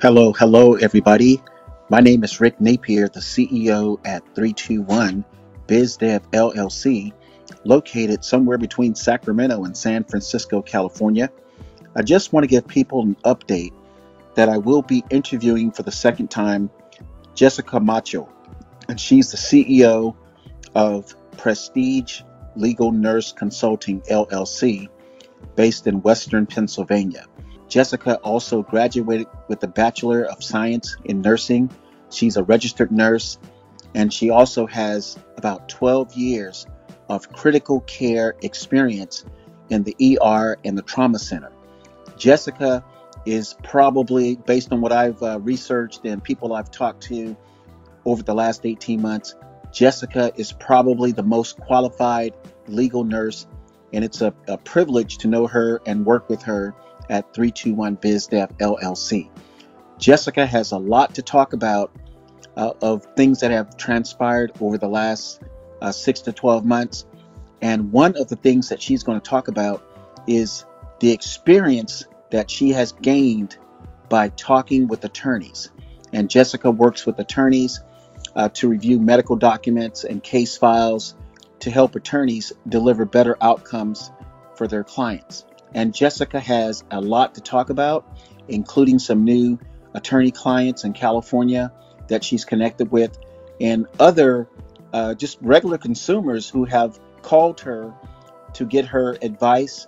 Hello, hello, everybody. My name is Rick Napier, the CEO at 321 BizDev LLC, located somewhere between Sacramento and San Francisco, California. I just want to give people an update that I will be interviewing for the second time Jessica Matcho, and she's the CEO of Prestige Legal Nurse Consulting LLC, based in Western Pennsylvania. Jessica also graduated with a Bachelor of Science in Nursing. She's a registered nurse, and she also has about 12 years of critical care experience in the ER and the trauma center. Jessica is probably, based on what I've uh, researched and people I've talked to over the last 18 months, Jessica is probably the most qualified legal nurse, and it's a, a privilege to know her and work with her at 321 BizDev LLC. Jessica has a lot to talk about uh, of things that have transpired over the last uh, six to 12 months. And one of the things that she's going to talk about is the experience that she has gained by talking with attorneys. And Jessica works with attorneys uh, to review medical documents and case files to help attorneys deliver better outcomes for their clients. And Jessica has a lot to talk about, including some new attorney clients in California that she's connected with, and other uh, just regular consumers who have called her to get her advice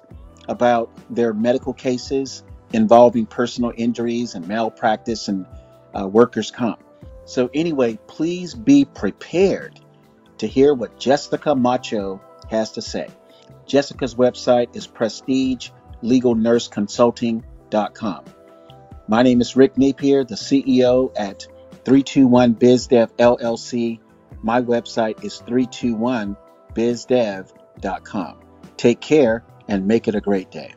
about their medical cases involving personal injuries and malpractice and uh, workers' comp. So, anyway, please be prepared to hear what Jessica Matcho has to say. Jessica's website is prestigelegalnurseconsulting.com. My name is Rick Napier, the CEO at 321 BizDev LLC. My website is 321bizdev.com. Take care and make it a great day.